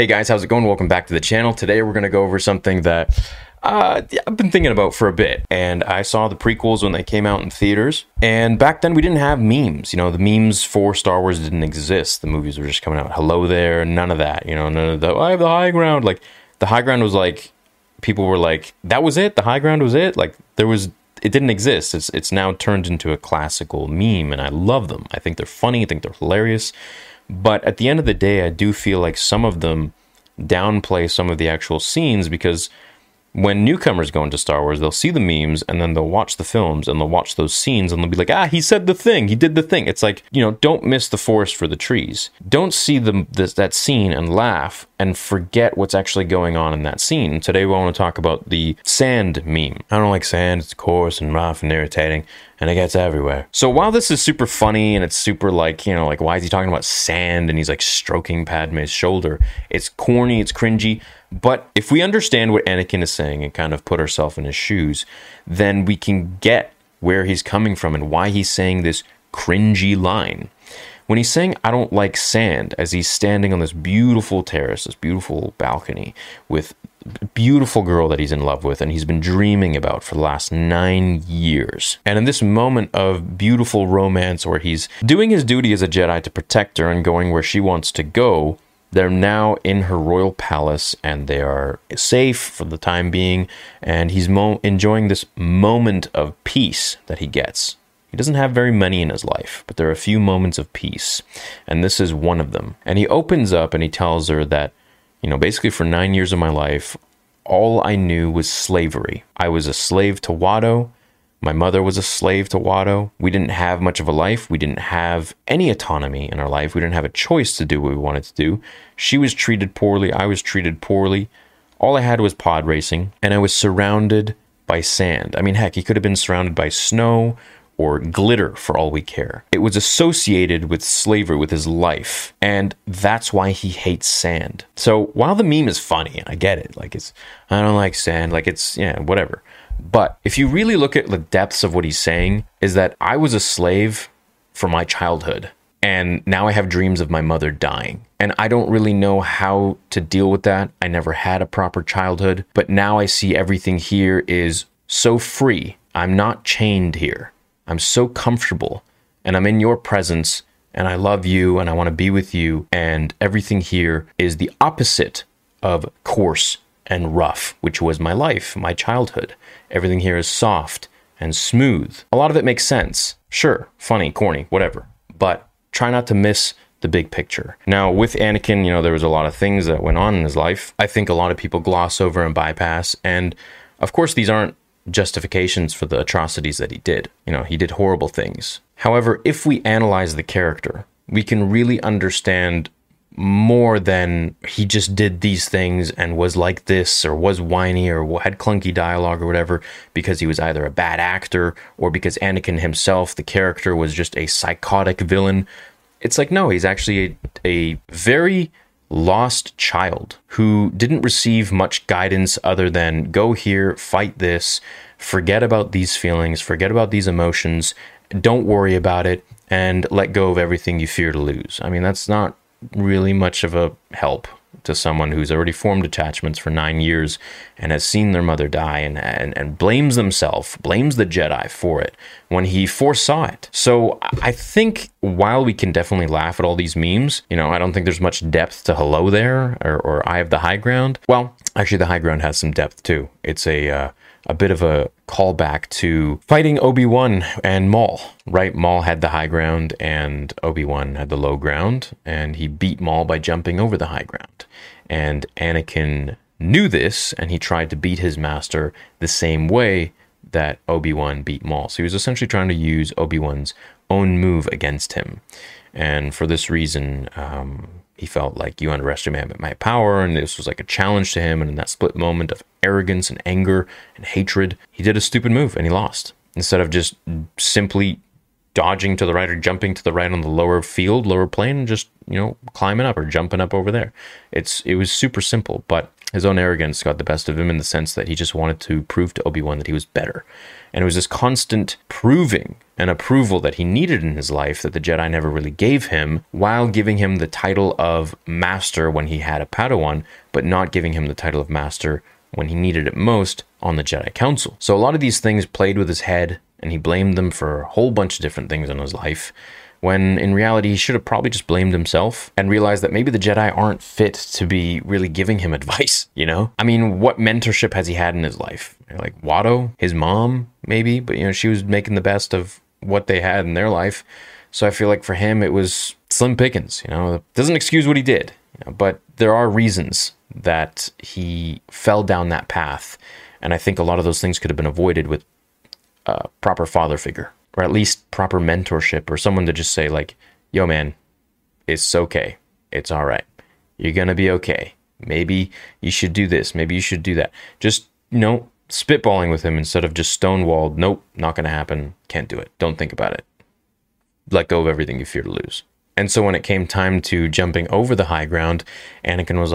Hey guys, how's it going? Welcome back to the channel. Today we're going to go over something that uh, I've been thinking about for a bit. And I saw the prequels when they came out in theaters. And back then we didn't have memes. You know, the memes for Star Wars didn't exist. The movies were just coming out. Hello there, none of that. You know, none of the, I have the high ground. Like, the high ground was like, people were like, that was it? The high ground was it? Like, there was it didn't exist. It's it's now turned into a classical meme, and I love them. I think they're funny. I think they're hilarious. But at the end of the day, I do feel like some of them downplay some of the actual scenes because when newcomers go into Star Wars, they'll see the memes and then they'll watch the films and they'll watch those scenes and they'll be like, ah, he said the thing, he did the thing. It's like, you know, don't miss the forest for the trees. Don't see the, that scene and laugh and forget what's actually going on in that scene. Today we want to talk about the sand meme. I don't like sand, it's coarse and rough and irritating and it gets everywhere. So while this is super funny and it's super like, you know, like why is he talking about sand and he's like stroking Padme's shoulder? It's corny, it's cringy. But if we understand what Anakin is saying and kind of put ourselves in his shoes, then we can get where he's coming from and why he's saying this cringy line. When he's saying, I don't like sand, as he's standing on this beautiful terrace, this beautiful balcony with beautiful girl that he's in love with and he's been dreaming about for the last nine years. And in this moment of beautiful romance where he's doing his duty as a Jedi to protect her and going where she wants to go, they're now in her royal palace and they are safe for the time being. And he's mo- enjoying this moment of peace that he gets. He doesn't have very many in his life, but there are a few moments of peace. And this is one of them. And he opens up and he tells her that, you know, basically for nine years of my life, all I knew was slavery. I was a slave to Watto my mother was a slave to Watto. We didn't have much of a life. We didn't have any autonomy in our life. We didn't have a choice to do what we wanted to do. She was treated poorly. I was treated poorly. All I had was pod racing, and I was surrounded by sand. I mean, heck, he could have been surrounded by snow or glitter for all we care. It was associated with slavery, with his life, and that's why he hates sand. So while the meme is funny, and I get it, like it's, I don't like sand, like it's, yeah, whatever. But if you really look at the depths of what he's saying, is that I was a slave for my childhood. And now I have dreams of my mother dying. And I don't really know how to deal with that. I never had a proper childhood. But now I see everything here is so free. I'm not chained here. I'm so comfortable. And I'm in your presence. And I love you. And I want to be with you. And everything here is the opposite of coarse and rough, which was my life, my childhood. Everything here is soft and smooth. A lot of it makes sense. Sure, funny, corny, whatever. But try not to miss the big picture. Now, with Anakin, you know, there was a lot of things that went on in his life. I think a lot of people gloss over and bypass. And of course, these aren't justifications for the atrocities that he did. You know, he did horrible things. However, if we analyze the character, we can really understand more than he just did these things and was like this or was whiny or had clunky dialogue or whatever because he was either a bad actor or because Anakin himself, the character, was just a psychotic villain. It's like, no, he's actually a, a very lost child who didn't receive much guidance other than go here, fight this, forget about these feelings, forget about these emotions, don't worry about it, and let go of everything you fear to lose. I mean, that's not really much of a help to someone who's already formed attachments for nine years and has seen their mother die and, and, and blames themselves, blames the Jedi for it when he foresaw it. So I think while we can definitely laugh at all these memes, you know, I don't think there's much depth to hello there or, or I have the high ground. Well, actually, the high ground has some depth too. It's a, uh, a bit of a callback to fighting Obi Wan and Maul, right? Maul had the high ground and Obi Wan had the low ground, and he beat Maul by jumping over the high ground. And Anakin knew this, and he tried to beat his master the same way that Obi Wan beat Maul. So he was essentially trying to use Obi Wan's own move against him. And for this reason, um, he felt like you underestimated my power, and this was like a challenge to him. And in that split moment of arrogance and anger and hatred, he did a stupid move and he lost. Instead of just simply dodging to the right or jumping to the right on the lower field, lower plane, and just you know climbing up or jumping up over there. It's it was super simple, but his own arrogance got the best of him in the sense that he just wanted to prove to Obi Wan that he was better, and it was this constant proving and approval that he needed in his life that the Jedi never really gave him, while giving him the title of Master when he had a Padawan, but not giving him the title of Master when he needed it most on the Jedi Council. So a lot of these things played with his head and he blamed them for a whole bunch of different things in his life when in reality he should have probably just blamed himself and realized that maybe the Jedi aren't fit to be really giving him advice, you know? I mean, what mentorship has he had in his life? Like Watto, his mom, maybe, but you know, she was making the best of what they had in their life. So I feel like for him it was slim pickings, you know. Doesn't excuse what he did, you know, but there are reasons that he fell down that path. And I think a lot of those things could have been avoided with a proper father figure or at least proper mentorship or someone to just say like yo man it's okay. It's all right. You're gonna be okay. Maybe you should do this. Maybe you should do that. Just you know spitballing with him instead of just stonewalled nope not gonna happen. Can't do it. Don't think about it. Let go of everything you fear to lose. And so when it came time to jumping over the high ground anakin was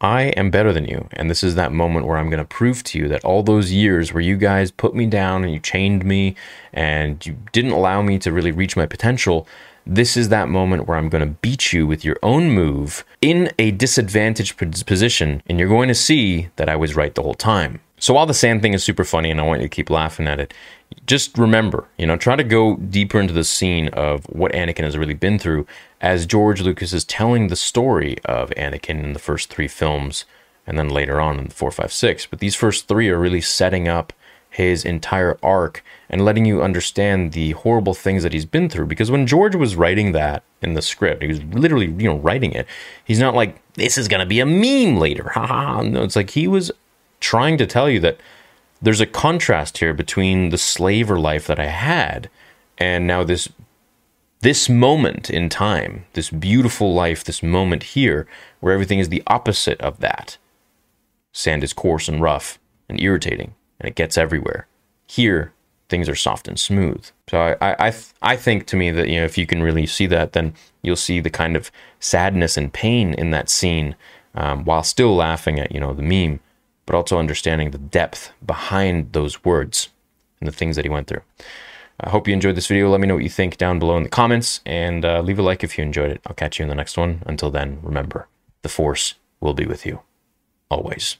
I am better than you. And this is that moment where I'm going to prove to you that all those years where you guys put me down and you chained me and you didn't allow me to really reach my potential, this is that moment where I'm going to beat you with your own move in a disadvantaged position. And you're going to see that I was right the whole time. So while the sand thing is super funny and I want you to keep laughing at it, just remember, you know, try to go deeper into the scene of what Anakin has really been through as George Lucas is telling the story of Anakin in the first three films and then later on in the four, five, six. But these first three are really setting up his entire arc and letting you understand the horrible things that he's been through. Because when George was writing that in the script, he was literally, you know, writing it. He's not like, this is going to be a meme later. Ha ha. No, it's like he was trying to tell you that there's a contrast here between the slaver life that I had and now this this moment in time, this beautiful life, this moment here where everything is the opposite of that. Sand is coarse and rough and irritating and it gets everywhere. Here, things are soft and smooth. So I I I, th- I think to me that you know if you can really see that, then you'll see the kind of sadness and pain in that scene, um, while still laughing at you know the meme, but also understanding the depth behind those words and the things that he went through. I hope you enjoyed this video. Let me know what you think down below in the comments and uh, leave a like if you enjoyed it. I'll catch you in the next one. Until then, remember, the Force will be with you always.